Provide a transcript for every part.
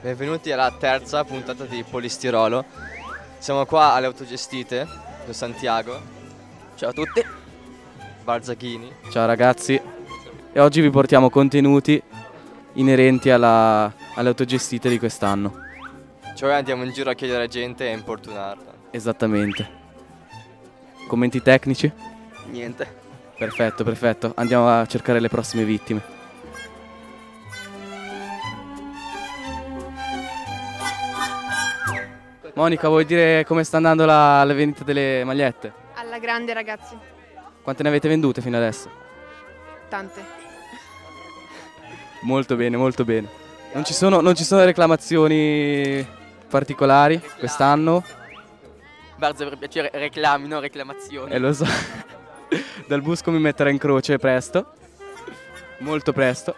Benvenuti alla terza puntata di Polistirolo. Siamo qua alle autogestite di Santiago. Ciao a tutti. Barzacchini. Ciao ragazzi. E oggi vi portiamo contenuti inerenti alla, alle autogestite di quest'anno. Cioè andiamo in giro a chiedere gente e importunarla. Esattamente. Commenti tecnici? Niente. Perfetto, perfetto. Andiamo a cercare le prossime vittime. Monica, vuoi dire come sta andando la, la vendita delle magliette? Alla grande ragazzi, Quante ne avete vendute fino adesso? tante. Molto bene, molto bene. Non ci sono, non ci sono reclamazioni particolari quest'anno? Barza per piacere reclami, non reclamazioni. E lo so. Dal busco mi metterà in croce presto. Molto presto.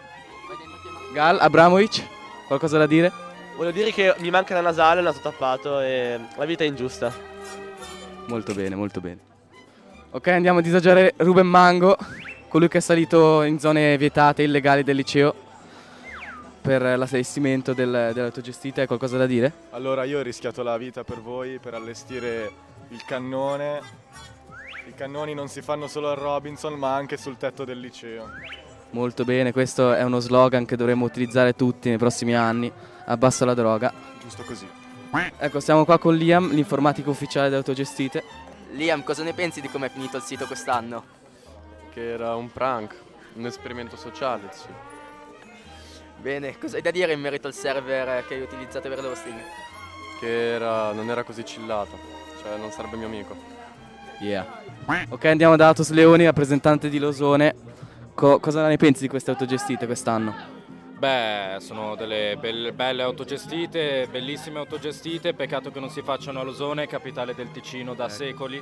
Gal, Abramovic, qualcosa da dire? Voglio dire che mi manca la nasale, naso tappato e la vita è ingiusta. Molto bene, molto bene. Ok, andiamo a disagiare Ruben Mango, colui che è salito in zone vietate, illegali del liceo per l'allestimento del, dell'autogestita. Hai qualcosa da dire? Allora io ho rischiato la vita per voi per allestire il cannone. I cannoni non si fanno solo al Robinson ma anche sul tetto del liceo. Molto bene, questo è uno slogan che dovremmo utilizzare tutti nei prossimi anni. Abbasso la droga. Giusto così. Ecco, siamo qua con Liam, l'informatico ufficiale di Autogestite. Liam, cosa ne pensi di come è finito il sito quest'anno? Che era un prank, un esperimento sociale, sì. Bene, cosa hai da dire in merito al server che hai utilizzato per l'hosting? Che era, non era così chillato, cioè non sarebbe mio amico. Yeah. Ok, andiamo da Atos Leoni, rappresentante di Losone. Co- cosa ne pensi di queste autogestite quest'anno? Beh, sono delle belle, belle autogestite, bellissime autogestite, peccato che non si facciano a Losone, capitale del Ticino da secoli,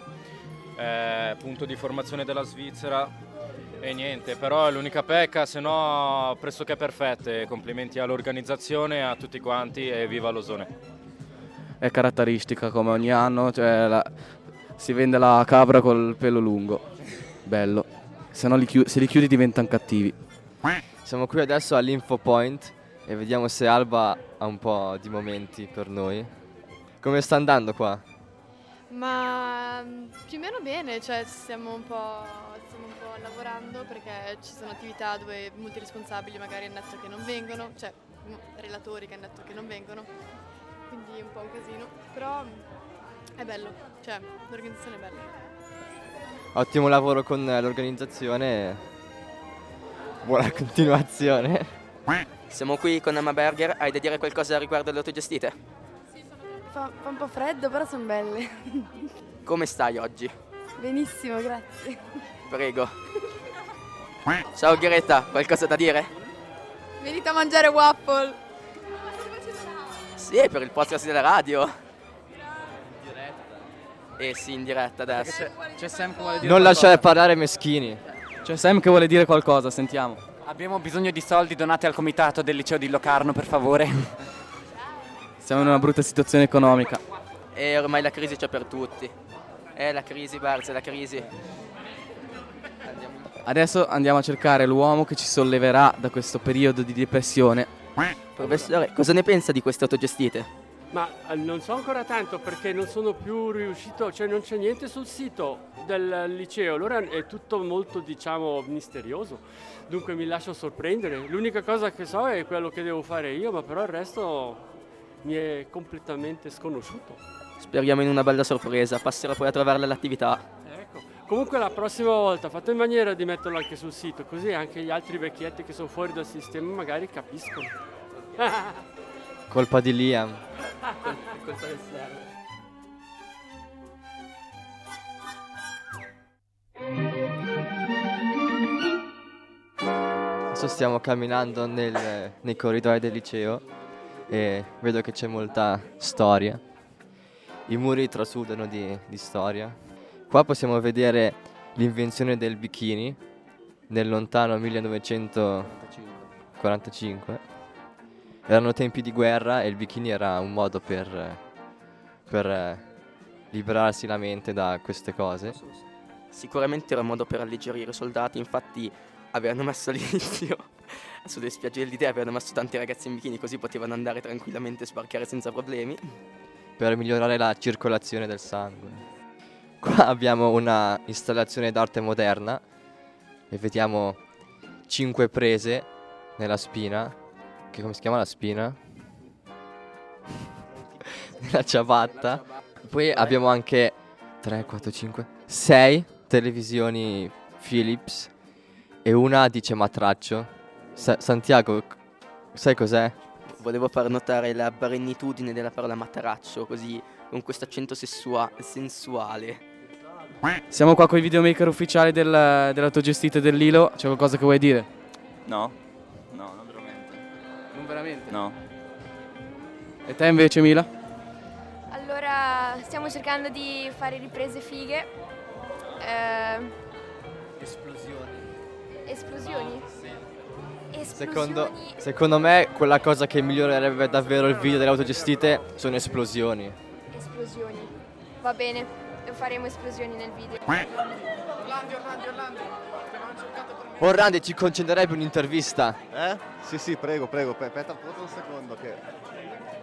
eh, punto di formazione della Svizzera e niente, però è l'unica pecca, se no pressoché perfette, complimenti all'organizzazione, a tutti quanti e viva Losone. È caratteristica come ogni anno, cioè la- si vende la capra col pelo lungo. Bello. Se no li chiu- se li chiudi diventano cattivi. Siamo qui adesso all'Info Point e vediamo se Alba ha un po' di momenti per noi. Come sta andando qua? Ma mm, più o meno bene, cioè stiamo un po', stiamo un po' lavorando perché ci sono attività dove molti responsabili magari hanno detto che non vengono, cioè mm, relatori che hanno detto che non vengono, quindi è un po' un casino, però mm, è bello, cioè l'organizzazione è bella. Ottimo lavoro con l'organizzazione. Buona continuazione. Siamo qui con Emma Berger, hai da dire qualcosa riguardo alle autogestite? Fa, fa un po' freddo, però sono belle. Come stai oggi? Benissimo, grazie. Prego. Ciao Ghiretta, qualcosa da dire? Venite a mangiare waffle! Sì, è per il podcast della radio. Eh sì, in diretta adesso. C'è Sam che vuole Non lasciare parlare meschini. C'è Sam che vuole dire qualcosa, sentiamo. Abbiamo bisogno di soldi donati al comitato del liceo di Locarno, per favore. Siamo in una brutta situazione economica. E ormai la crisi c'è per tutti. È la crisi, Barza, è la crisi. Adesso andiamo a cercare l'uomo che ci solleverà da questo periodo di depressione. Professore, cosa ne pensa di queste autogestite? Ma eh, non so ancora tanto perché non sono più riuscito, cioè non c'è niente sul sito del liceo, allora è tutto molto diciamo misterioso, dunque mi lascio sorprendere. L'unica cosa che so è quello che devo fare io, ma però il resto mi è completamente sconosciuto. Speriamo in una bella sorpresa, passerò poi a trovarla all'attività. Ecco, comunque la prossima volta fate in maniera di metterlo anche sul sito, così anche gli altri vecchietti che sono fuori dal sistema magari capiscono. Colpa di Liam. Colpa del server. Adesso stiamo camminando nel- nei corridoi del liceo e vedo che c'è molta storia. I muri trasudano di, di storia. Qua possiamo vedere l'invenzione del bikini nel lontano 1945. Erano tempi di guerra e il bikini era un modo per, per eh, liberarsi la mente da queste cose. Sicuramente era un modo per alleggerire i soldati, infatti avevano messo all'inizio sulle spiagge dell'idea avevano messo tanti ragazzi in bikini così potevano andare tranquillamente e sbarcare senza problemi. per migliorare la circolazione del sangue. Qua abbiamo una installazione d'arte moderna e vediamo cinque prese nella spina, che come si chiama la spina? nella ciabatta. Poi abbiamo anche 3, 4, 5, 6 televisioni Philips e una dice matraccio. Sa- Santiago, sai cos'è? Volevo far notare la barennitudine della parola materaccio, così con questo accento sessua- sensuale. Siamo qua con i videomaker ufficiali del, dell'autogestito dell'Ilo. C'è qualcosa che vuoi dire? No, veramente? No. E te invece, Mila? Allora, stiamo cercando di fare riprese fighe. Eh, Esplosioni. esplosioni? Secondo, Esplosioni. secondo me quella cosa che migliorerebbe davvero il video delle autogestite sono esplosioni. Esplosioni. Va bene, faremo esplosioni nel video. Orlandi ci concederebbe un'intervista. Eh? Sì, sì, prego, prego. Pe- Aspetta un secondo che...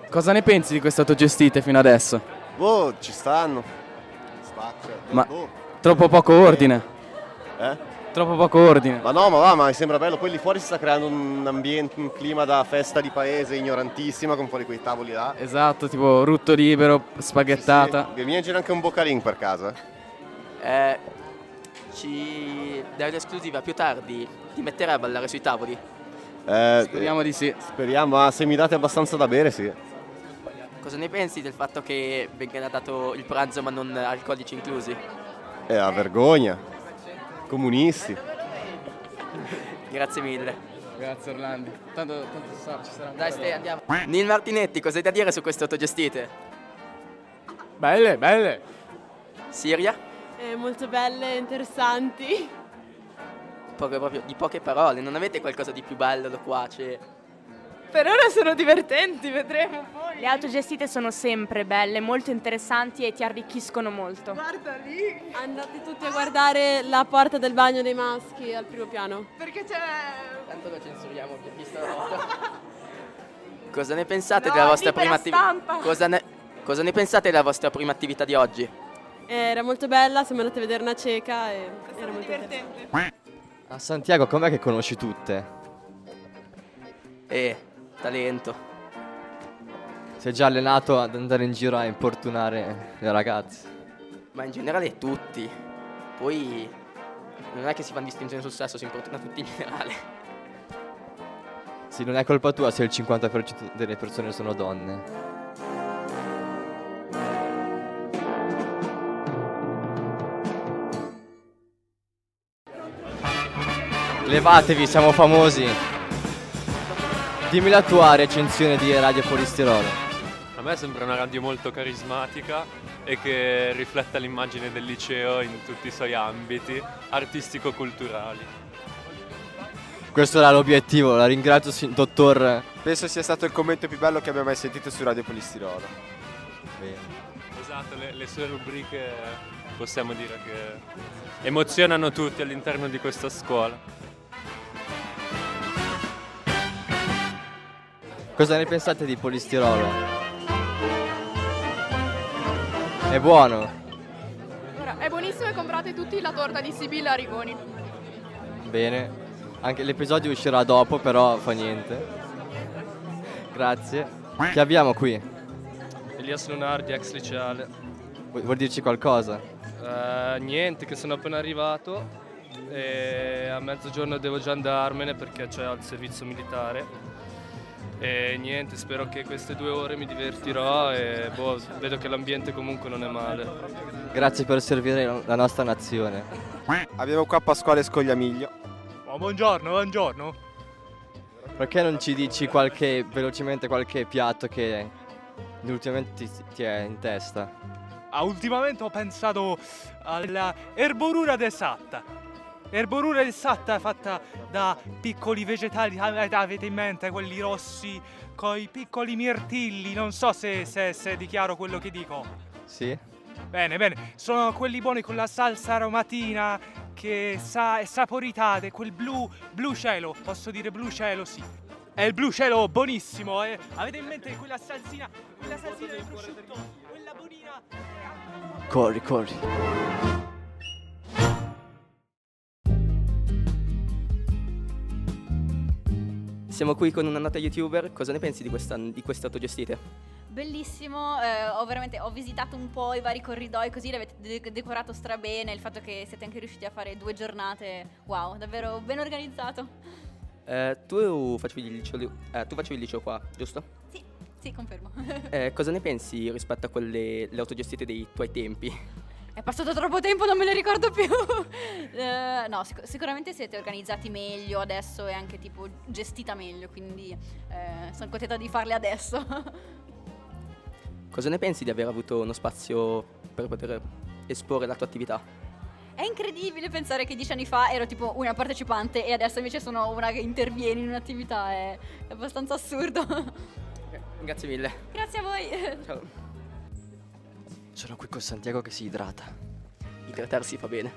Cosa ne pensi di queste autogestite fino adesso? Boh, ci stanno. Spaccia. Ma Boh. troppo poco ordine. Eh? Troppo poco ordine. Ma no, ma va, ma mi sembra bello. Poi lì fuori si sta creando un ambiente, un clima da festa di paese ignorantissima con fuori quei tavoli là. Esatto, tipo rutto libero, spaghettata. Mi viene anche un boccalin per casa. Eh, ci dai l'esclusiva più tardi ti metterai a ballare sui tavoli. Eh, Speriamo di sì. Speriamo, ma se mi date abbastanza da bere, sì. Cosa ne pensi del fatto che venga dato il pranzo ma non alcolici inclusi? È a vergogna. Comunisti. Grazie mille. Grazie Orlandi. Tanto, tanto sa, ci sarà Dai, stai, andiamo. Nil Martinetti, cosa hai da dire su queste autogestite? Belle, belle. Siria? Eh, molto belle, interessanti. Poche- proprio di poche parole, non avete qualcosa di più bello, loquace? Per ora sono divertenti, vedremo poi. Le autogestite sono sempre belle, molto interessanti e ti arricchiscono molto. Guarda lì. Andate tutti a guardare la porta del bagno dei maschi al primo piano. Perché c'è... Tanto lo censuriamo, visto la foto. Cosa ne pensate No, della vostra prima attività? Cosa ne... cosa ne pensate della vostra prima attività di oggi? Era molto bella, siamo andati a vedere una cieca e era molto divertente. A Santiago com'è che conosci tutte? Eh, talento. Sei già allenato ad andare in giro a importunare le ragazze. Ma in generale tutti. Poi non è che si fanno distinzioni sul sesso, si importuna tutti in generale. Sì, non è colpa tua se il 50% delle persone sono donne. Levatevi, siamo famosi. Dimmi la tua recensione di Radio Polistirolo. A me sembra una radio molto carismatica e che rifletta l'immagine del liceo in tutti i suoi ambiti artistico-culturali. Questo era l'obiettivo, la ringrazio dottor. Penso sia stato il commento più bello che abbia mai sentito su Radio Polistirolo. Esatto, le, le sue rubriche possiamo dire che emozionano tutti all'interno di questa scuola. Cosa ne pensate di polistirolo? È buono. Ora, è buonissimo e comprate tutti la torta di Sibilla Arrigoni. Bene. Anche l'episodio uscirà dopo, però fa niente. Grazie. Che abbiamo qui? Elias Lunardi, ex liceale. Vu- Vuol dirci qualcosa? Eh, niente, che sono appena arrivato e a mezzogiorno devo già andarmene perché c'è al servizio militare. E niente, spero che queste due ore mi divertirò e boh, vedo che l'ambiente comunque non è male. Grazie per servire la- nostra nazione. Abbiamo qua Pasquale Scogliamiglio. Oh, buongiorno, buongiorno. Perché non ci dici qualche, velocemente qualche piatto che ultimamente ti, ti è in testa? Ah, ultimamente ho pensato alla erborura esatta. Erborura esatta fatta da piccoli vegetali, avete avete in mente quelli rossi con i piccoli mirtilli, non so se, se, se è dichiaro quello che dico. Sì? Bene, bene, sono quelli buoni con la salsa aromatina che sa, è saporità, è quel blu, blu cielo, posso dire blu cielo, sì. È il blu cielo buonissimo, eh. avete in mente quella salsina, quella salsina di prosciutto, quella bonina? Corri, corri. Siamo qui con una nota youtuber, cosa ne pensi di, questa, di queste autogestite? Bellissimo, eh, ho veramente ho visitato un po' i vari corridoi così l'avete de- decorato strabene, il fatto che siete anche riusciti a fare due giornate, wow, davvero ben organizzato. Eh, tu, facevi il liceo, eh, tu facevi il liceo qua, giusto? Sì, sì, confermo. Eh, cosa ne pensi rispetto a quelle le autogestite dei tuoi tempi? È passato troppo tempo, non me ne ricordo più. Eh, no, sic- sicuramente siete organizzati meglio adesso e anche tipo gestita meglio, quindi eh, sono contenta di farle adesso. Cosa ne pensi di aver avuto uno spazio per poter esporre la tua attività? È incredibile pensare che dieci anni fa ero tipo una partecipante e adesso invece sono una che interviene in un'attività, è, è abbastanza assurdo. Grazie mille. Grazie a voi. Ciao. Sono qui con Santiago che si idrata. Idratarsi fa bene.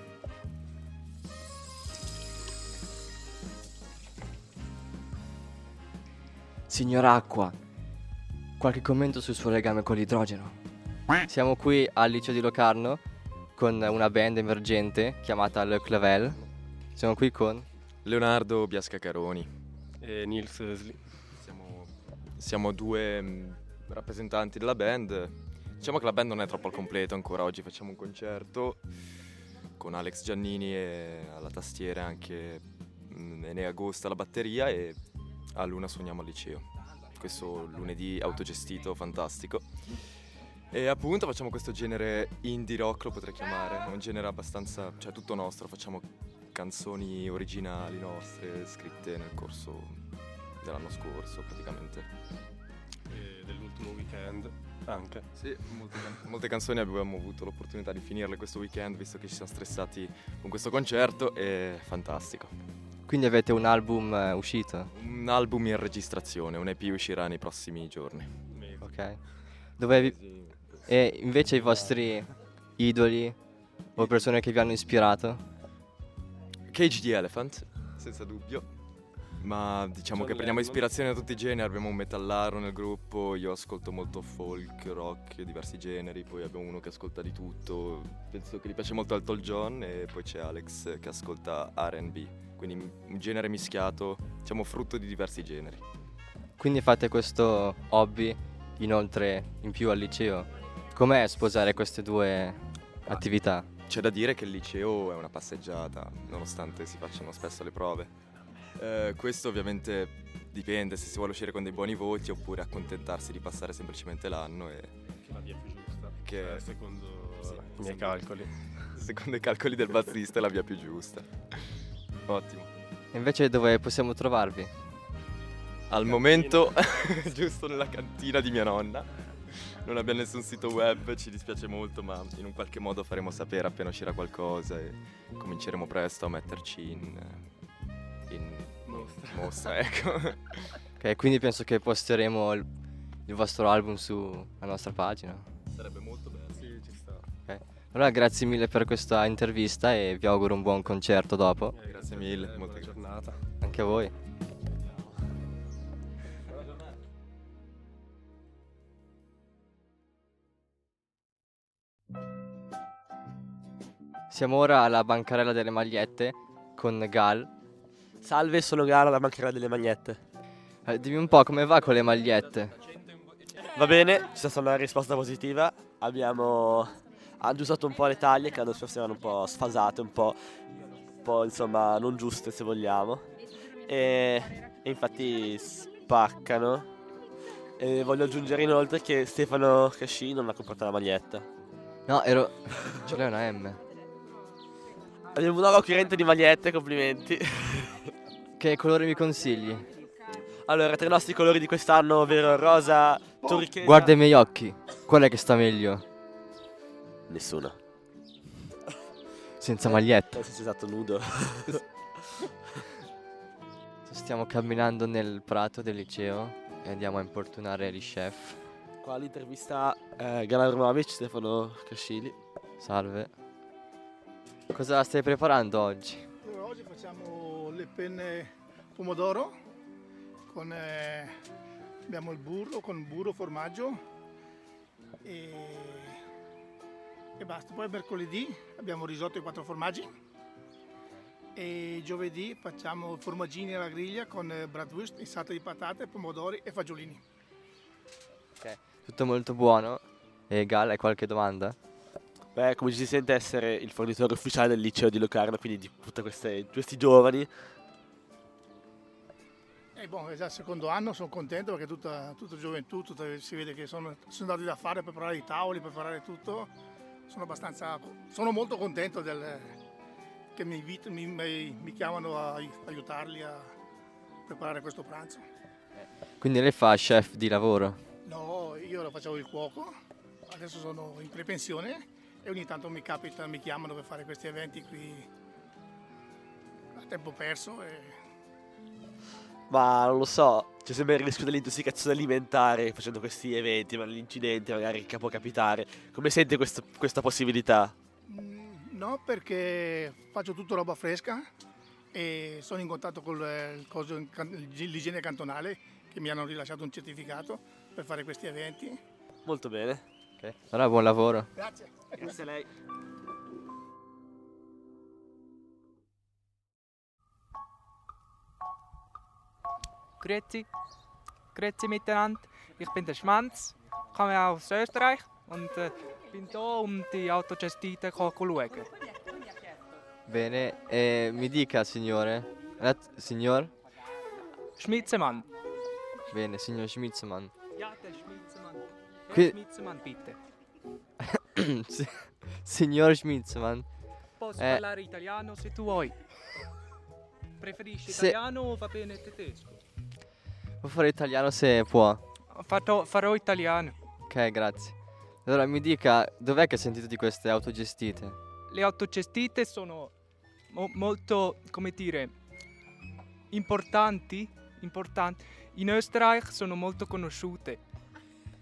Signor Acqua, qualche commento sul suo legame con l'idrogeno? Siamo qui al liceo di Locarno con una band emergente chiamata Le Clavel. Siamo qui con Leonardo Biascacaroni e Nils Ösli. Siamo, siamo due mh, rappresentanti della band. Diciamo che la band non è troppo al completo ancora. Oggi facciamo un concerto con Alex Giannini alla tastiera anche mh, Enea Agosta alla batteria e a Luna suoniamo al liceo. Questo lunedì autogestito, fantastico. E appunto facciamo questo genere indie rock, lo potrei chiamare, un genere abbastanza, cioè tutto nostro, facciamo canzoni originali nostre, scritte nel corso dell'anno scorso praticamente. E dell'ultimo weekend anche. Sì, molte, can- molte canzoni abbiamo avuto l'opportunità di finirle questo weekend visto che ci siamo stressati con questo concerto e fantastico. Quindi avete un album eh, uscito? Un album in registrazione, un EP uscirà nei prossimi giorni. Ok. Dove vi... E invece i vostri idoli o persone che vi hanno ispirato? Cage the Elephant, senza dubbio. Ma diciamo che prendiamo ispirazione da tutti i generi, abbiamo un metallaro nel gruppo, io ascolto molto folk, rock, diversi generi, poi abbiamo uno che ascolta di tutto, penso che gli piace molto Elton John e poi c'è Alex che ascolta RB, quindi un genere mischiato, diciamo frutto di diversi generi. Quindi fate questo hobby inoltre in più al liceo. Com'è sposare queste due attività? C'è da dire che il liceo è una passeggiata, nonostante si facciano spesso le prove. Eh, questo ovviamente dipende se si vuole uscire con dei buoni voti oppure accontentarsi di passare semplicemente l'anno e... Che la via più giusta. Che Cioè, secondo Sì, i miei calcoli. Secondo i calcoli del bassista è la via più giusta. Ottimo. E invece dove possiamo trovarvi? Al momento, giusto nella cantina di mia nonna. Non abbiamo nessun sito web, ci dispiace molto, ma in un qualche modo faremo sapere appena uscirà qualcosa e cominceremo presto a metterci in, in Mostra. ecco. Ok, quindi penso che posteremo il, il vostro album sulla nostra pagina. Sarebbe molto bello. Sì, ci sta. Ok. Allora grazie mille per questa intervista e vi auguro un buon concerto dopo. Grazie mille, molto giornata. Anche a voi. Siamo ora alla bancarella delle magliette con Gal. Salve, sono Gara da bancarella delle magliette. Eh, dimmi un po' come va con le magliette. Va bene, c'è stata una risposta positiva. Abbiamo aggiustato un po' le taglie che scorso erano un po' sfasate, un po', un po', insomma non giuste se vogliamo. E, e infatti spaccano. E voglio aggiungere inoltre che Stefano Casci non ha comprato la maglietta. No, ero... Ce l'hai una M. Abbiamo un nuovo acquirente di magliette, complimenti. Che colore mi consigli? Allora, tra i nostri colori di quest'anno, ovvero rosa, turchese... Guarda i miei occhi. Qual è che sta meglio? Nessuno. Senza maglietta. Sei esatto nudo. Stiamo camminando nel prato del liceo e andiamo a importunare gli chef. Qua l'intervista eh, Galan Romovic, Stefano Cascili. Salve. Cosa stai preparando oggi? Allora, oggi facciamo le penne pomodoro, con, eh, abbiamo il burro, con burro, formaggio e, e basta. Poi mercoledì abbiamo risotto e quattro formaggi e giovedì facciamo formaggini alla griglia con eh, bratwurst, insalata di patate, pomodori e fagiolini. Ok. Tutto molto buono. E Gal, hai qualche domanda? Beh, come ci si sente essere il fornitore ufficiale del liceo di Locarno, quindi di tutti questi giovani, E boh, è già il secondo anno, sono contento perché tutta, tutta gioventù, tutta- si vede che sono, sono dati da fare, preparare i tavoli, preparare tutto. Sono abbastanza, sono molto contento del, che mi, invit- mi- mi- mi chiamano a ai- aiutarli a preparare questo pranzo. Quindi lei fa chef di lavoro? No, io lo facevo il cuoco, adesso sono in prepensione e ogni tanto mi capita, mi chiamano per fare questi eventi qui a tempo perso e ma non lo so, c'è sempre il rischio dell'intossicazione alimentare facendo questi eventi, ma l'incidente magari che può capitare. Come sente questo- questa possibilità? No, perché faccio tutto roba fresca e sono in contatto con l'igiene cantonale che mi hanno rilasciato un certificato per fare questi eventi. Molto bene. Ok. Allora buon lavoro. Grazie. Grazie a lei. Grüezi. Grüezi miteinander. Ich bin der Schmanz, komme aus Österreich und äh, bin hier, um die Autogestite zu schauen. Bene, e mi dica signore. Eh, signor? Schmitzemann. Bene, signor Schmitzmann. Ja, der Schmitzemann. Herr Schmitzemann, bitte. Si- signor Schmitzmann. Posso Eh, parlare italiano se tu vuoi. Preferisci Se- italiano o va bene tedesco? può fare italiano se può. Fatto- farò italiano. Ok, grazie. Allora mi dica, dov'è che ha sentito di queste autogestite? Le autogestite sono mo- molto, come dire, importanti, importanti. In Österreich sono molto conosciute.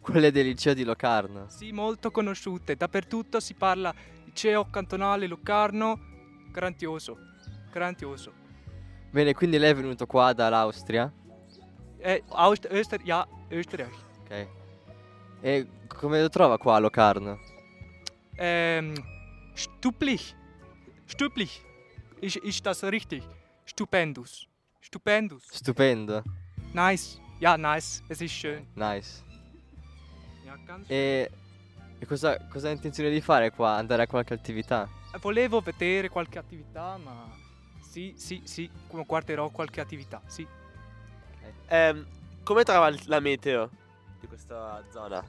Quelle del liceo di Locarno. Sì, molto conosciute. Dappertutto si parla liceo cantonale Locarno, grandioso, grandioso. Bene, quindi lei è venuto qua dall'Austria? Eh, Aust- Öster- ja, Österreich. Ok. E come lo trova qua a Locarno? Ähm, stuplich. Stuplich. Ist, ist das richtig? Stupendus. Stupendus. Stupendo. Nice. Ja, nice. Es ist schön. Nice. E, e cosa, cosa ha intenzione di fare qua? Andare a qualche attività? Volevo vedere qualche attività, ma sì, sì, sì, guarderò qualche attività, sì. Ehm, come trova la meteo di questa zona?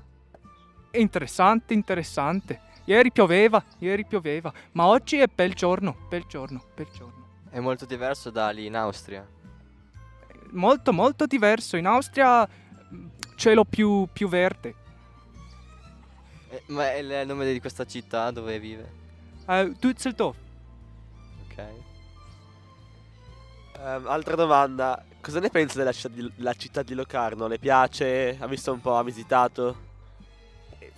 Interessante, interessante. Ieri pioveva, ieri pioveva, ma oggi è bel giorno, bel giorno, bel giorno. È molto diverso da lì in Austria. Molto, molto diverso. In Austria mm, cielo più, più verde. Eh, ma è il nome di questa città dove vive? Eh, Düsseldorf. Ok. Ehm, altra domanda, cosa ne pensa della città, di, città di Locarno? Le piace? Ha visto un po', ha visitato?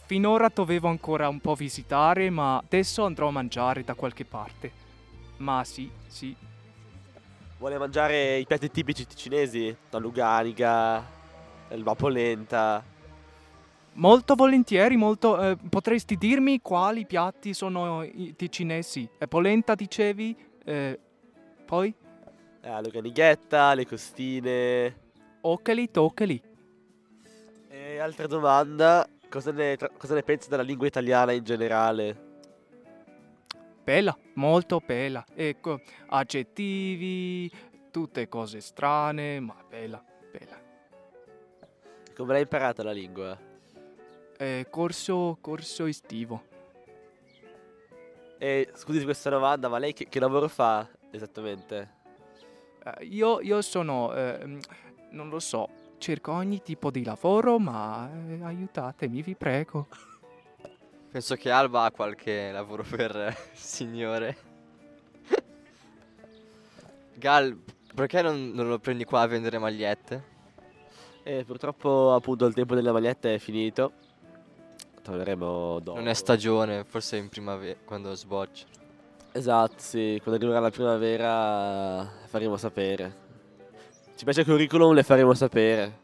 Finora dovevo ancora un po' visitare, ma adesso andrò a mangiare da qualche parte. Ma sì, sì. Vuole mangiare i piatti tipici cinesi? La luganiga, la polenta. Molto volentieri, molto. eh, potresti dirmi quali piatti sono i, di cinesi? Eh, polenta dicevi? Eh, poi? Eh, la luganighetta, le costine. Occheli, toccheli. E altra domanda, cosa ne, tra- cosa ne pensa della lingua italiana in generale? Bella, molto bella. Ecco, aggettivi, tutte cose strane, ma bella, bella. Come l'hai imparata la lingua? Eh, corso, corso estivo. E scusi questa domanda, ma lei che, che lavoro fa esattamente? Eh, io, io sono, eh, non lo so, cerco ogni tipo di lavoro, ma eh, aiutatemi, vi prego. Penso che Alba ha qualche lavoro per eh, il signore. Gal, perché non, non lo prendi qua a vendere magliette? E purtroppo appunto il tempo delle magliette è finito. Torneremo dopo. Non è stagione, forse in primavera, quando sboccia. Esatto, sì, quando arriverà la primavera faremo sapere. Ci piace il curriculum, le faremo sapere.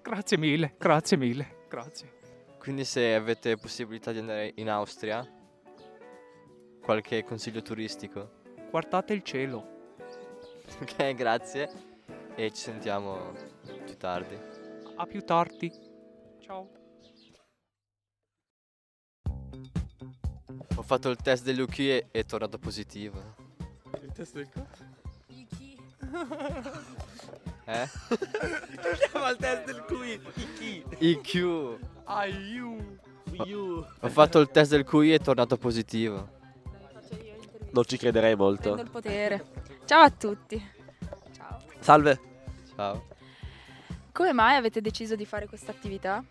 Grazie mille, grazie mille, grazie. Quindi se avete possibilità di andare in Austria, qualche consiglio turistico? Guardate il cielo. Ok, grazie. E ci sentiamo più tardi. A più tardi. Ciao. Fatto il test dell'UQ e è tornato positivo. Il test del cosa? Eh? Torniamo al test del QI. Iki. IQ. Aiu. Aiu. Ho fatto il test del QI e è tornato positivo. Non ci crederei molto. Prendo il potere. Ciao a tutti. Salve. Ciao. Come mai avete deciso di fare questa attività?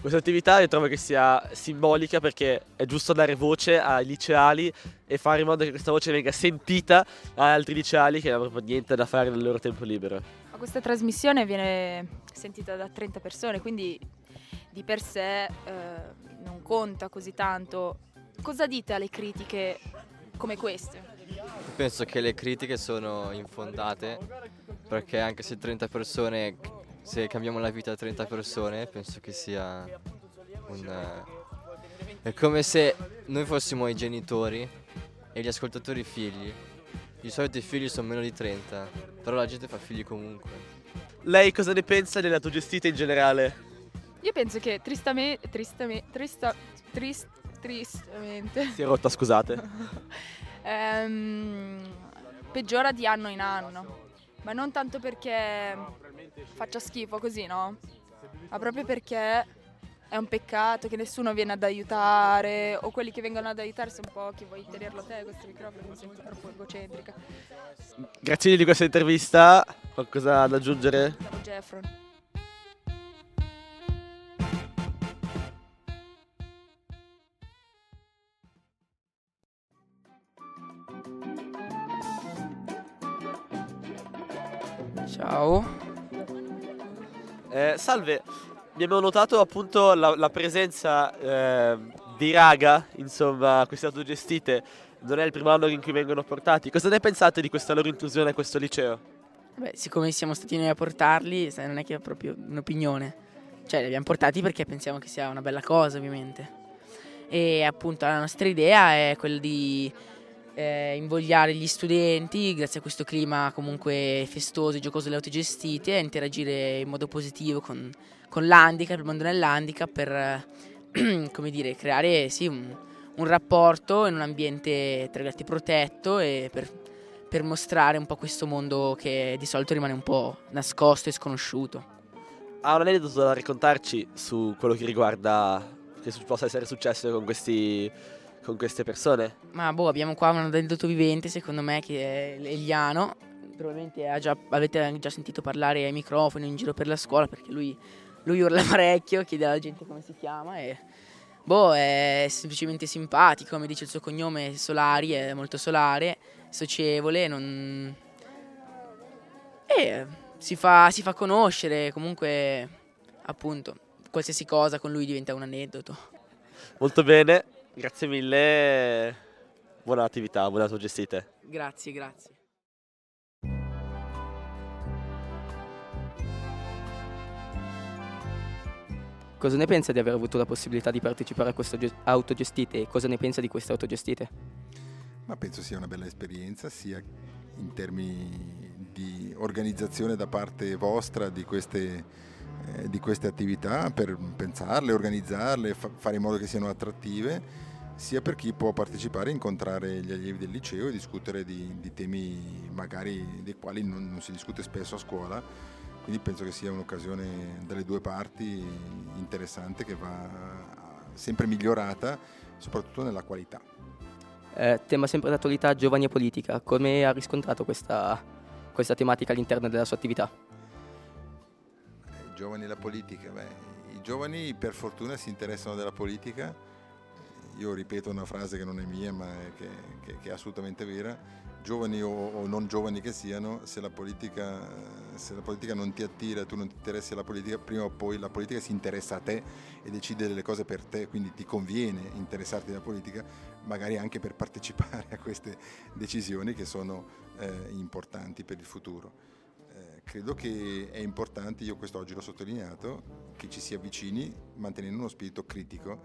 Questa attività io trovo che sia simbolica perché è giusto dare voce ai liceali e fare in modo che questa voce venga sentita da altri liceali che non hanno proprio niente da fare nel loro tempo libero. Ma questa trasmissione viene sentita da 30 persone, quindi di per sé eh, non conta così tanto. Cosa dite alle critiche come queste? Penso che le critiche sono infondate perché anche se 30 persone, se cambiamo la vita a 30 persone, penso che sia un... eh, È come se noi fossimo i genitori e gli ascoltatori i figli. Di solito i figli sono meno di 30, però la gente fa figli comunque. Lei cosa ne pensa delle autogestite in generale? Io penso che tristamente, tristamente, trista, trist, tristamente, Si è rotta, scusate. ehm, peggiora di anno in anno. Ma non tanto perché faccia schifo così, no? Ma proprio perché è un peccato che nessuno viene ad aiutare o quelli che vengono ad aiutare sono pochi. Vuoi tenerlo a te questo microfono? Mi sento troppo egocentrica. Grazie mille di questa intervista. Qualcosa da aggiungere? Ciao Jeffron. Ciao. Eh, salve, abbiamo notato appunto la, la presenza eh, di raga, insomma, queste autogestite. Non è il primo anno in cui vengono portati. Cosa ne pensate di questa loro intrusione a questo liceo? Beh, siccome siamo stati noi a portarli, non è che è proprio un'opinione. Cioè, li abbiamo portati perché pensiamo che sia una bella cosa, ovviamente. E appunto la nostra idea è quella di eh, invogliare gli studenti, grazie a questo clima comunque festoso e giocoso delle autogestite, a interagire in modo positivo con, con l'handicap, il mondo dell'handicap, per eh, come dire, creare sì, un, un rapporto in un ambiente tra virgolette protetto e per, per mostrare un po' questo mondo che di solito rimane un po' nascosto e sconosciuto. Ha un aneddoto da raccontarci su quello che riguarda che possa essere successo con, questi, con queste persone? Ma boh, abbiamo qua un aneddoto vivente, secondo me, che è Eliano. Probabilmente già- avete già sentito parlare ai microfoni in giro per la scuola perché lui, lui urla parecchio, chiede alla gente come si chiama e boh, è semplicemente simpatico, come dice il suo cognome Solari, è molto solare, socievole, non... e si fa, si fa conoscere, comunque appunto qualsiasi cosa con lui diventa un aneddoto. Molto bene, grazie mille. Buona attività, buona autogestite. Grazie, grazie. Cosa ne pensa di aver avuto la possibilità di partecipare a queste ge- autogestite e cosa ne pensa di queste autogestite? Ma penso sia una bella esperienza sia in termini di organizzazione da parte vostra di queste, eh, di queste attività per pensarle, organizzarle, fa- fare in modo che siano attrattive, sia per chi può partecipare incontrare gli allievi del liceo e discutere di, di temi magari dei quali non, non si discute spesso a scuola. Quindi penso che sia un'occasione dalle due parti interessante che va sempre migliorata, soprattutto nella qualità. Eh, tema sempre d'attualità, giovani e politica. Come ha riscontrato questa, questa tematica all'interno della sua attività? Giovani e la politica, beh, i giovani per fortuna si interessano della politica, io ripeto una frase che non è mia ma è che, che- che è assolutamente vera, giovani o, o non giovani che siano, se la, politica, se la politica non ti attira, tu non ti interessi alla politica, prima o poi la politica si interessa a te e decide delle cose per te, quindi ti conviene interessarti alla politica, magari anche per partecipare a queste decisioni che sono eh, importanti per il futuro credo che è importante, io quest'oggi l'ho sottolineato, che ci si avvicini mantenendo uno spirito critico,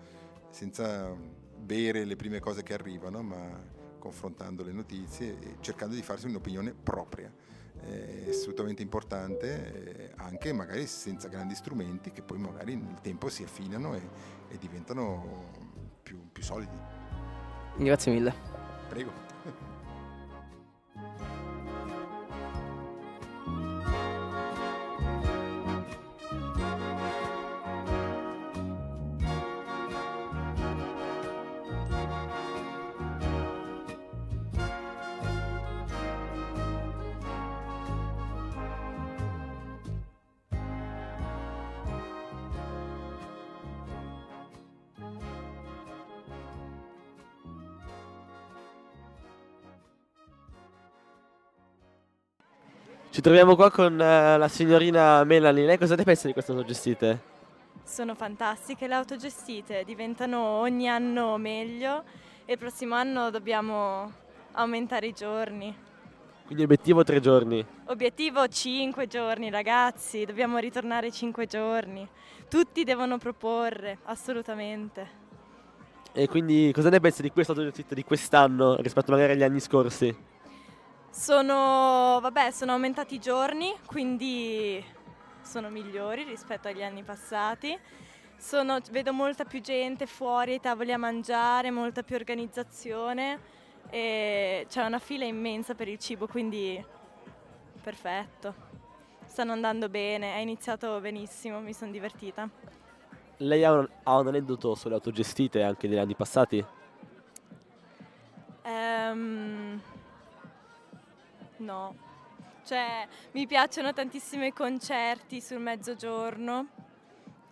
senza bere le prime cose che arrivano, ma confrontando le notizie e cercando di farsi un'opinione propria. È assolutamente importante, eh, anche magari senza grandi strumenti che poi magari nel tempo si affinano e, e diventano più, più solidi. Grazie mille. Prego. Ci troviamo qua con uh, la signorina Melanie. Lei cosa ne pensa di queste autogestite? Sono fantastiche le autogestite, diventano ogni anno meglio e il prossimo anno dobbiamo aumentare i giorni. Quindi obiettivo tre giorni. Obiettivo 5 giorni, ragazzi, dobbiamo ritornare 5 giorni. Tutti devono proporre, assolutamente. E quindi cosa ne pensi di questa autogestita di quest'anno rispetto magari agli anni scorsi? Sono, vabbè, sono aumentati i giorni, quindi sono migliori rispetto agli anni passati. Sono, vedo molta più gente fuori ai tavoli a mangiare, molta più organizzazione e c'è una fila immensa per il cibo, quindi perfetto. Stanno andando bene, è iniziato benissimo, mi sono divertita. Lei ha un, ha un aneddoto sulle autogestite anche degli anni passati? Um, No, cioè mi piacciono tantissimi concerti sul mezzogiorno,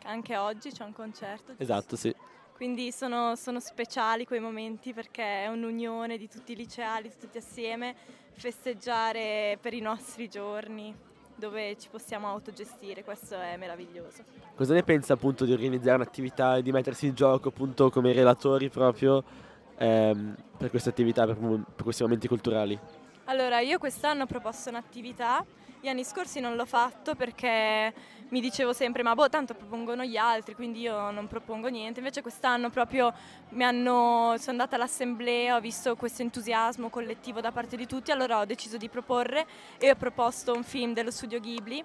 anche oggi c'è un concerto. Esatto, sì. Quindi sono, sono, speciali quei momenti perché è un'unione di tutti i liceali, tutti assieme, festeggiare per i nostri giorni dove ci possiamo autogestire, questo è meraviglioso. Cosa ne pensa appunto di organizzare un'attività e di mettersi in gioco appunto come relatori proprio ehm, per queste attività, per, per questi momenti culturali? Allora, io quest'anno ho proposto un'attività, gli anni scorsi non l'ho fatto perché mi dicevo sempre ma boh tanto propongono gli altri quindi io non propongo niente. Invece quest'anno proprio hanno, sono andata all'assemblea ho visto questo entusiasmo collettivo da parte di tutti allora ho deciso di proporre e ho proposto un film dello studio Ghibli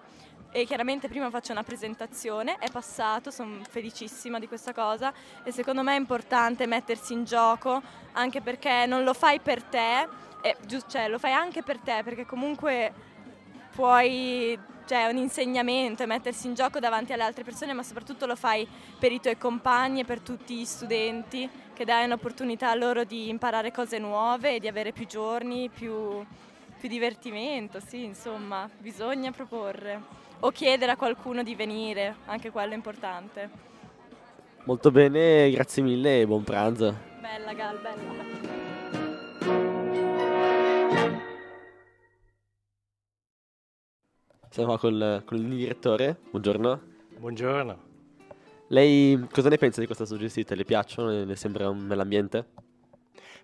e chiaramente prima faccio una presentazione è passato sono felicissima di questa cosa e secondo me è importante mettersi in gioco anche perché non lo fai per te giusto, cioè, lo fai anche per te perché comunque puoi, cioè è un insegnamento, è mettersi in gioco davanti alle altre persone, ma soprattutto lo fai per i tuoi compagni e per tutti gli studenti, che dai un'opportunità loro di imparare cose nuove e di avere più giorni, più, più divertimento, sì, insomma, bisogna proporre o chiedere a qualcuno di venire, anche quello è importante. Molto bene, grazie mille e buon pranzo. Bella Gal, bella. Siamo qua col, con il direttore. Buongiorno. Buongiorno. Lei cosa ne pensa di questa suggestita? Le piacciono? Le sembra un bell'ambiente?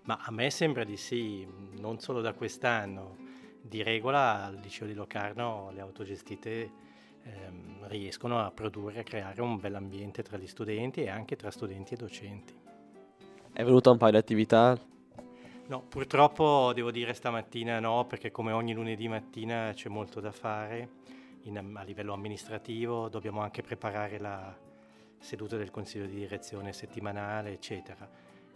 Ma a me sembra di sì, non solo da quest'anno. Di regola al liceo di Locarno le autogestite ehm, riescono a produrre, a creare un bell'ambiente tra gli studenti e anche tra studenti e docenti. È venuta un paio di attività No, purtroppo devo dire stamattina no, perché come ogni lunedì mattina c'è molto da fare in, a livello amministrativo, dobbiamo anche preparare la seduta del Consiglio di direzione settimanale, eccetera.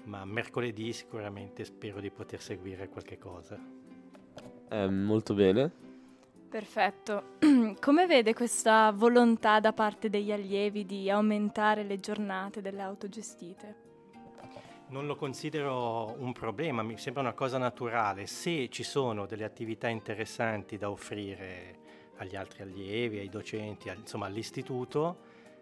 Ma mercoledì sicuramente spero di poter seguire qualche cosa. Eh, molto bene. Perfetto. Come vede questa volontà da parte degli allievi di aumentare le giornate delle autogestite? Non lo considero un problema, mi sembra una cosa naturale. Se ci sono delle attività interessanti da offrire agli altri allievi, ai docenti, insomma all'istituto,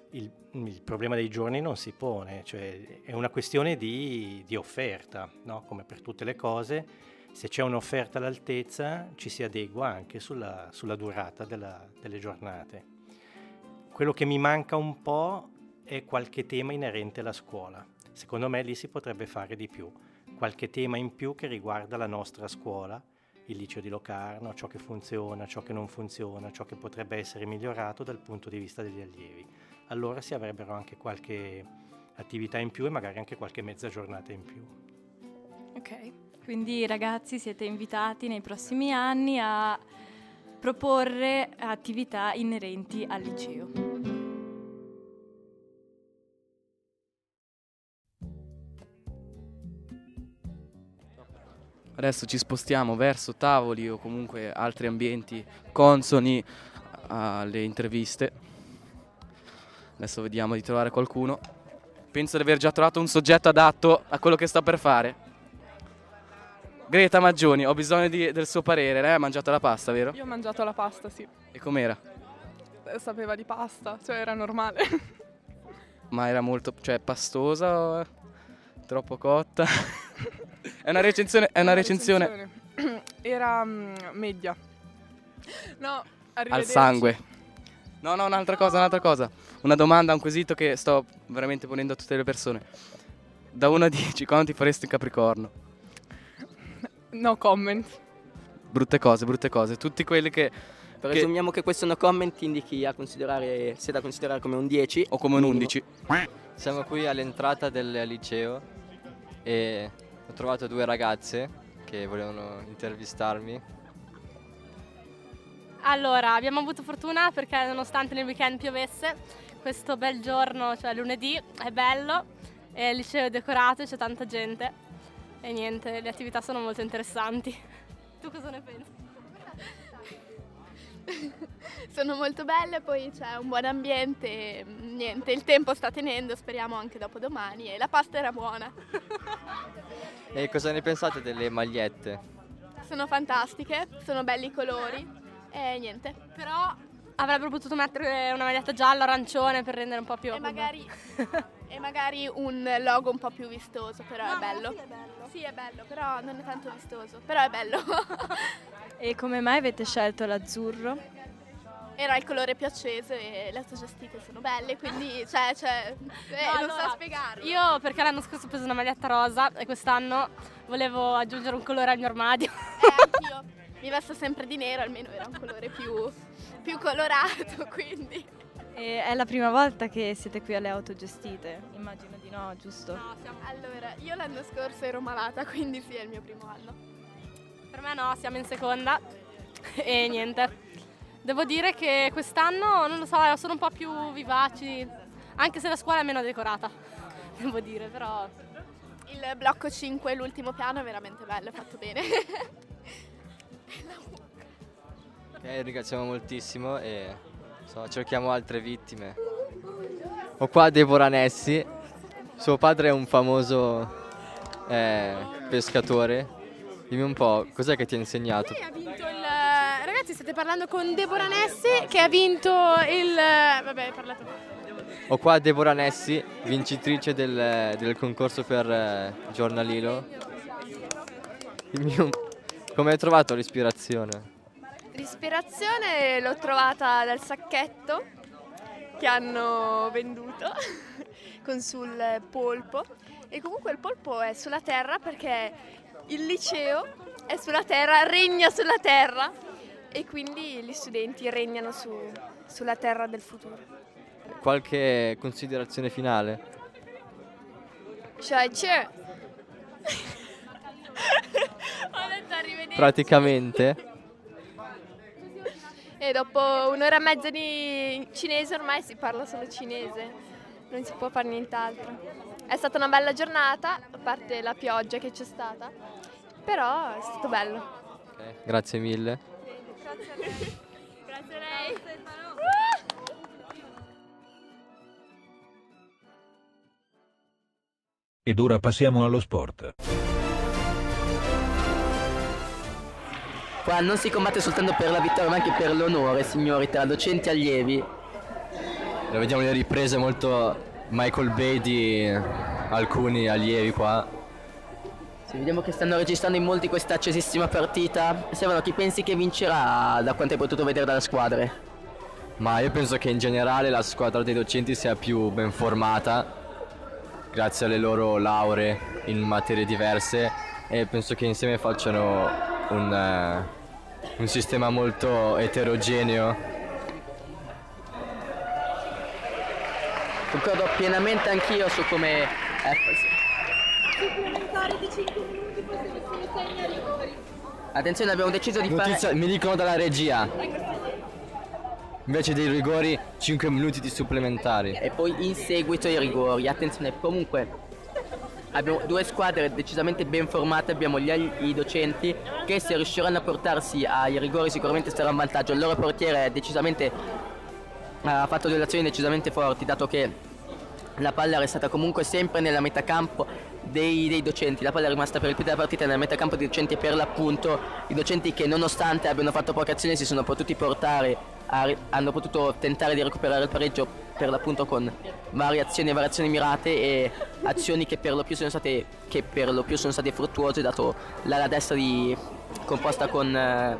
il, il, problema dei giorni non si pone, cioè è una questione di, di offerta, no? come per tutte le cose. Se c'è un'offerta all'altezza ci si adegua anche sulla, sulla durata della, delle giornate. Quello che mi manca un po' è qualche tema inerente alla scuola. Secondo me lì si potrebbe fare di più. Qualche tema in più che riguarda la nostra scuola, il liceo di Locarno, ciò che funziona, ciò che non funziona, ciò che potrebbe essere migliorato dal punto di vista degli allievi. Allora si avrebbero anche qualche attività in più e magari anche qualche mezza giornata in più. Ok, quindi ragazzi siete invitati nei prossimi anni a proporre attività inerenti al liceo. Adesso ci spostiamo verso tavoli o comunque altri ambienti consoni alle interviste. Adesso vediamo di trovare qualcuno. Penso di aver già trovato un soggetto adatto a quello che sto per fare. Greta Maggioni, ho bisogno di- del suo parere. Lei ha mangiato la pasta, vero? Io ho mangiato la pasta, sì. E com'era? Eh, Sapeva di pasta, cioè era normale. Ma era molto, cioè, pastosa o troppo cotta? è una recensione, è una recensione Era mm, media. No, al sangue. No, no, un'altra cosa, un'altra cosa. Una domanda, un quesito che sto veramente ponendo a tutte le persone. Da 1 a 10, quanto ti faresti in Capricorno? No comment. Brutte cose, brutte cose. Tutti quelli che... che- Presumiamo che questo no comment indichi a considerare, sia da considerare come un 10 o come un minimo. 11. Siamo qui all'entrata del liceo e ho trovato due ragazze che volevano intervistarmi. Allora, abbiamo avuto fortuna perché nonostante nel weekend piovesse, questo bel giorno, cioè lunedì, è bello, e il liceo è decorato e c'è tanta gente. E niente, le attività sono molto interessanti. Tu cosa ne pensi? Sono molto belle, poi c'è un buon ambiente, e, mm, niente, il tempo sta tenendo, speriamo anche dopo domani e la pasta era buona. E cosa ne pensate delle magliette? Sono fantastiche, sono belli i colori e niente. Però avrebbero potuto mettere una maglietta gialla, arancione per rendere un po' più... E magari, e magari un logo un po' più vistoso, però è bello. Sì, è bello, però non è tanto vistoso, però è bello. E come mai avete scelto l'azzurro? Era il colore più acceso e le autogestite sono belle, quindi cioè, cioè eh, No, non allora, so spiegarlo. Io perché l'anno scorso ho preso una maglietta rosa e quest'anno volevo aggiungere un colore al mio armadio. Eh, anch'io. Mi vesto sempre di nero, almeno era un colore più, più colorato, quindi. E è la prima volta che siete qui alle autogestite? Immagino di no, giusto? Allora, io l'anno scorso ero malata, quindi sì, è il mio primo anno. Per me no, siamo in seconda e niente. Devo dire che quest'anno, non lo so, sono un po' più vivaci, anche se la scuola è meno decorata, devo dire, però... Il blocco 5, l'ultimo piano, è veramente bello, è fatto bene. Ok, ringraziamo moltissimo e so, cerchiamo altre vittime. Ho qua Deborah Nessi, suo padre è un famoso eh, pescatore. Dimmi un po', cos'è che ti ha insegnato? ha vinto il... Ragazzi, state parlando con Deborah Nessi che ha vinto il... Vabbè, hai parlato. Ho qua Deborah Nessi, vincitrice del, del concorso per eh, giornalilo. Dimmi un- come hai trovato l'ispirazione? L'ispirazione l'ho trovata dal sacchetto che hanno venduto con sul polpo e comunque il polpo è sulla terra perché il liceo è sulla terra, regna sulla terra e quindi gli studenti regnano su- sulla terra del futuro. Qualche considerazione finale? Cioè c'è... Ho detto arrivederci. Praticamente. E dopo un'ora e mezza di cinese ormai si parla solo cinese, non si può fare nient'altro. È stata una bella giornata, a parte la pioggia che c'è stata, però è stato bello. Ok, Grazie mille. Grazie a lei. Ed ora passiamo allo sport. Qua non si combatte soltanto per la vittoria ma anche per l'onore, signori, tra docenti e allievi. Lo vediamo le riprese molto Michael Bay di alcuni allievi qua. Sì, vediamo che stanno registrando in molti questa accesissima partita. Stefano, chi pensi che vincerà da quanto hai potuto vedere dalle squadre? Ma io penso che in generale la squadra dei docenti sia più ben formata, grazie alle loro lauree in materie diverse e penso che insieme facciano un, eh, un sistema molto eterogeneo. Concordo pienamente anch'io su come... eh, Supplementari di 5 minuti, poi se nessuno segna rigori. attenzione, abbiamo deciso di Notizia, fare... mi dicono dalla regia, invece dei rigori 5 minuti di supplementari. E poi in seguito i rigori. Attenzione, comunque abbiamo due squadre decisamente ben formate, abbiamo gli, i docenti che se riusciranno a portarsi ai rigori sicuramente sarà un vantaggio. Il loro portiere ha fatto delle azioni decisamente forti, dato che la palla è restata comunque sempre nella metà campo dei, dei docenti, la palla è rimasta per il più della partita nella metà campo dei docenti per l'appunto. I docenti che nonostante abbiano fatto poche azioni si sono potuti portare, a- hanno potuto tentare di recuperare il pareggio per l'appunto con variazioni e variazioni mirate e azioni che per lo più sono state, più sono state fruttuose dato l'ala destra di, composta con eh,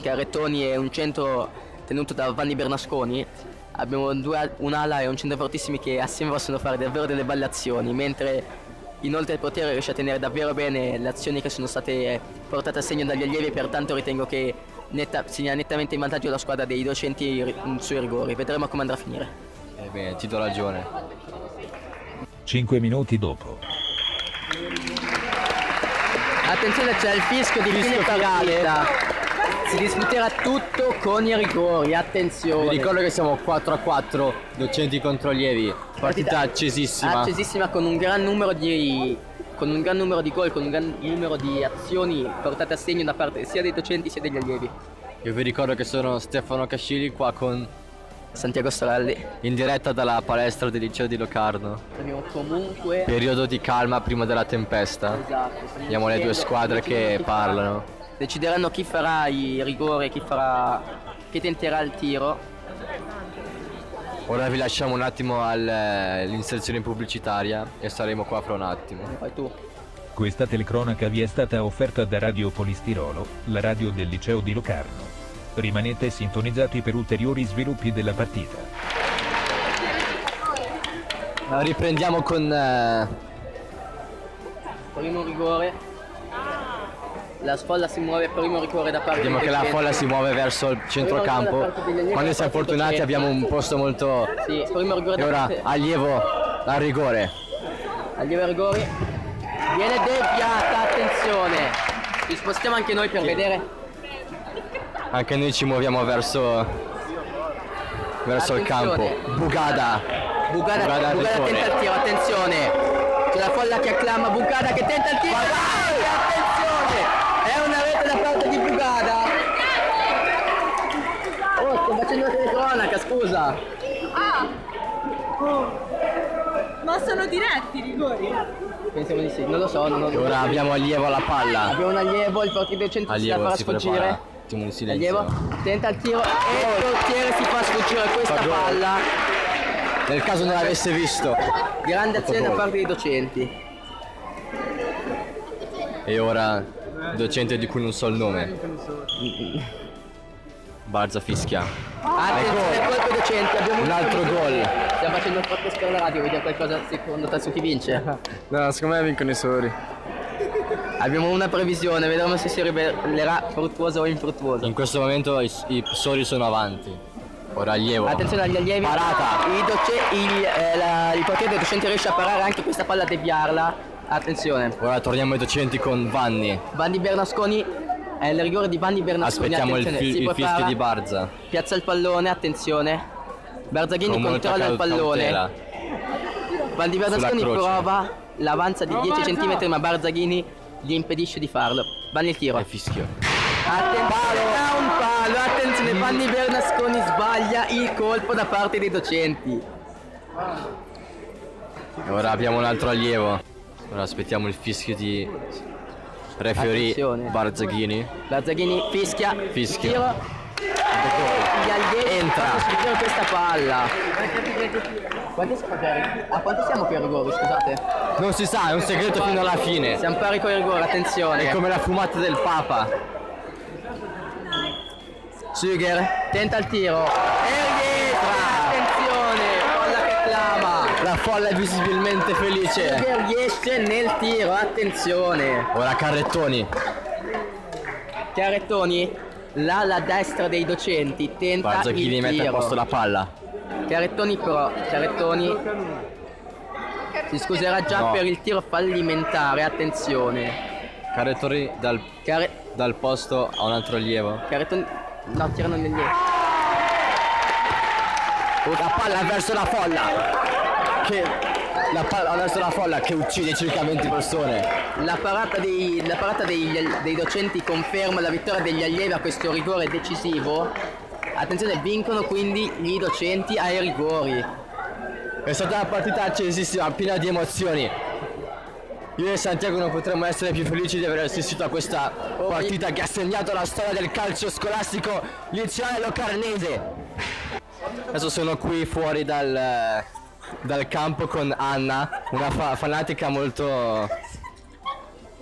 Carrettoni e un centro tenuto da Vanni Bernasconi abbiamo due, un'ala e un centro fortissimi che assieme possono fare davvero delle belle azioni mentre inoltre il portiere riesce a tenere davvero bene le azioni che sono state portate a segno dagli allievi e pertanto ritengo che netta, segna nettamente in vantaggio la squadra dei docenti sui rigori vedremo come andrà a finire Ebbene, ti do ragione. 5 minuti dopo. attenzione c'è il fischio di fine partita si discuterà tutto con i rigori attenzione Vi ricordo che siamo 4 a 4, docenti contro allievi, partita accesissima. accesissima con un gran numero di con un gran numero di gol, con un gran numero di azioni portate a segno da parte sia dei docenti sia degli allievi. Io vi ricordo che sono Stefano Cascili qua con Santiago Stralli. In diretta dalla palestra del liceo di Locarno. Abbiamo comunque Periodo di calma prima della tempesta. Esatto. Abbiamo le due squadre che parlano. Decideranno chi farà i rigori, chi farà chi tenterà il tiro. Ora vi lasciamo un attimo all'inserzione pubblicitaria e saremo qua fra un attimo. Fai tu. Questa telecronaca vi è stata offerta da Radio Polistirolo, la radio del liceo di Locarno. Rimanete sintonizzati per ulteriori sviluppi della partita. Riprendiamo con eh, Primo rigore. La sfolla si muove, primo rigore da parte Vediamo che la folla si muove verso il centrocampo. Quando siamo fortunati abbiamo un posto molto. Sì, primo rigore E ora allievo al rigore. Allievo ai rigori. Viene deviata, attenzione. Ci spostiamo anche noi per vedere. Anche noi ci muoviamo verso. verso il campo. Bugada. Bugada, Bugada al Bugada rigore. tenta il tiro, attenzione. C'è la folla che acclama Bugada che tenta il tiro. Attenzione! Da parte di Bugada. Oh, sto facendo la telecronaca, scusa. Ah! Ma sono diretti i rigori? Pensiamo di sì, non lo so. Non E ora abbiamo allievo alla palla. Abbiamo un allievo, il portiere docente si Allievo si prepara. sfuggire. Attimo di silenzio. Allievo tenta il tiro e il portiere si fa sfuggire questa Fa gol. palla. Nel caso non l'avesse visto. Grande azione da parte dei docenti. E ora docente di cui non so il nome. Barza fischia. Attenzione, colpo ai docenti, abbiamo Un altro gol. Stiamo facendo un podcast per la radio, vediamo qualcosa secondo te su chi vince. No, secondo me vincono i soli. Abbiamo una previsione, vedremo se si rivelerà fruttuosa o infruttuosa. In questo momento i, i soli sono avanti. Ora allievo. Attenzione agli allievi. Parata. Il, doce- il, eh, la- il portiere del docente riesce a parare anche questa palla a deviarla. Attenzione. Ora torniamo ai docenti con Vanni. Vanni Bernasconi è il rigore di Vanni Bernasconi. Aspettiamo il, fi- il fischio di Barza. Piazza il pallone, attenzione. Barzaghini Con controlla il pallone. cautela. Vanni Bernasconi prova l'avanza di Oh, 10 Barza! cm ma Barzaghini gli impedisce di farlo. Vanni il tiro. E fischio. Attenzione a un palo, attenzione, Vanni Bernasconi sbaglia il colpo da parte dei docenti. E ora abbiamo un altro allievo. Ora aspettiamo il fischio di referee Attenzione. Barzaghini. Barzaghini fischia. Fischio. Tiro. Entra. subire questa palla. Quanti siamo a quanto siamo qui a rigori, scusate? Non si sa, è un segreto fino alla fine. Siamo pari con i rigori, attenzione. È come la fumata del Papa. Suger, tenta il tiro. E rientra! Attenzione, folla che clama. La folla è visibilmente felice. Suger riesce nel tiro, attenzione. Ora Carrettoni. Chiarettoni, l'ala destra dei docenti tenta Guarda il gli mette a tiro. posto la palla. Chiarettoni però, Chiarettoni si scuserà già No. per il tiro fallimentare, attenzione. Carrettoni dal, dal posto a un altro allievo. Chiarettoni, no, tirano nel niente. La palla verso la folla. Che la palla verso la folla che uccide circa 20 persone. La parata, dei, la parata dei, dei docenti conferma la vittoria degli allievi a questo rigore decisivo. Attenzione, vincono quindi i docenti ai rigori. È stata una partita accesissima, piena di emozioni. Io e Santiago non potremmo essere più felici di aver assistito a questa partita che ha segnato la storia del calcio scolastico liceale locarnese. Adesso sono qui fuori dal, dal campo con Anna, una fa- fanatica molto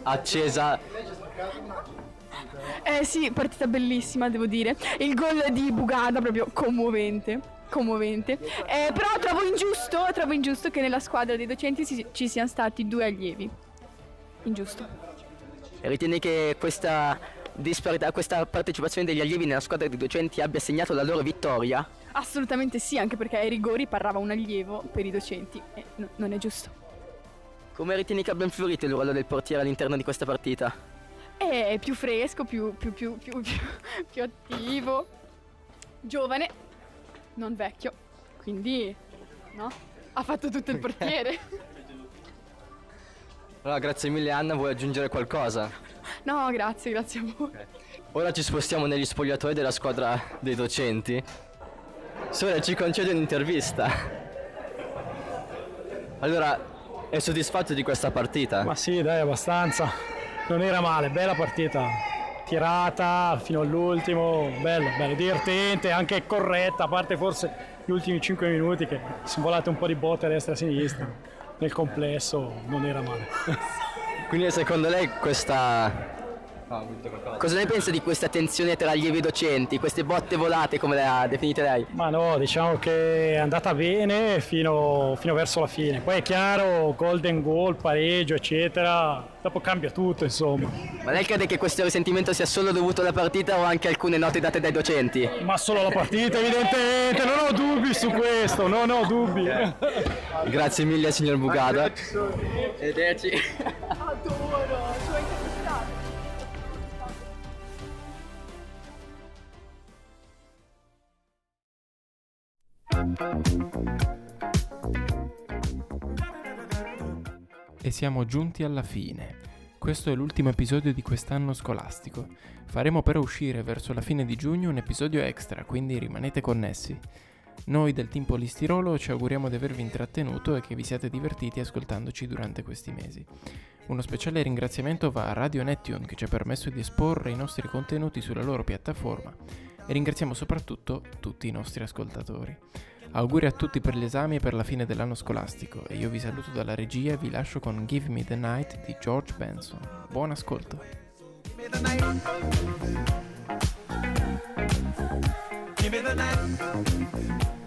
accesa. Eh sì, partita bellissima, devo dire. Il gol di Bugada proprio commovente. Commovente. Eh, però trovo ingiusto, trovo ingiusto che nella squadra dei docenti ci, ci siano stati due allievi. Ingiusto. Ritieni che questa disparità, questa partecipazione degli allievi nella squadra dei docenti abbia segnato la loro vittoria? Assolutamente sì, anche perché ai rigori parlava un allievo per i docenti. E no- non è giusto. Come ritieni che abbia influito il ruolo del portiere all'interno di questa partita? È più fresco, più, più, più, più, più, più attivo, giovane, non vecchio. Quindi, no? Ha fatto tutto il portiere. Allora, grazie mille Anna, vuoi aggiungere qualcosa? No, grazie, grazie a voi. Ora ci spostiamo negli spogliatoi della squadra dei docenti. Sole ci concede un'intervista. Allora, è soddisfatto di questa partita? Ma sì, dai, abbastanza. Non era male, bella partita. Tirata fino all'ultimo, bello, bello, divertente, anche corretta, a parte forse gli ultimi 5 minuti che sono volate un po' di botte a destra e a sinistra. Nel complesso non era male. Quindi secondo lei questa... Cosa ne pensa di questa tensione tra allievi e docenti, queste botte volate come le ha definite lei? Ma no, diciamo che è andata bene fino, fino verso la fine. Poi è chiaro, golden goal, pareggio, eccetera. Dopo cambia tutto, insomma. Ma lei crede che questo risentimento sia solo dovuto alla partita o anche alcune note date dai docenti? Ma solo alla partita, evidentemente, non ho dubbi su questo, non ho dubbi. Grazie mille signor Bugada. Arrivederci. Adoro, E siamo giunti alla fine. Questo è l'ultimo episodio di quest'anno scolastico. Faremo però uscire verso la fine di giugno un episodio extra, quindi rimanete connessi. Noi del team Polistirolo ci auguriamo di avervi intrattenuto e che vi siate divertiti ascoltandoci durante questi mesi. Uno speciale ringraziamento va a Radio Neptune che ci ha permesso di esporre i nostri contenuti sulla loro piattaforma e ringraziamo soprattutto tutti i nostri ascoltatori. Auguri a tutti per gli esami e per la fine dell'anno scolastico e io vi saluto dalla regia e vi lascio con Give Me the Night di George Benson. Buon ascolto. Give me the night.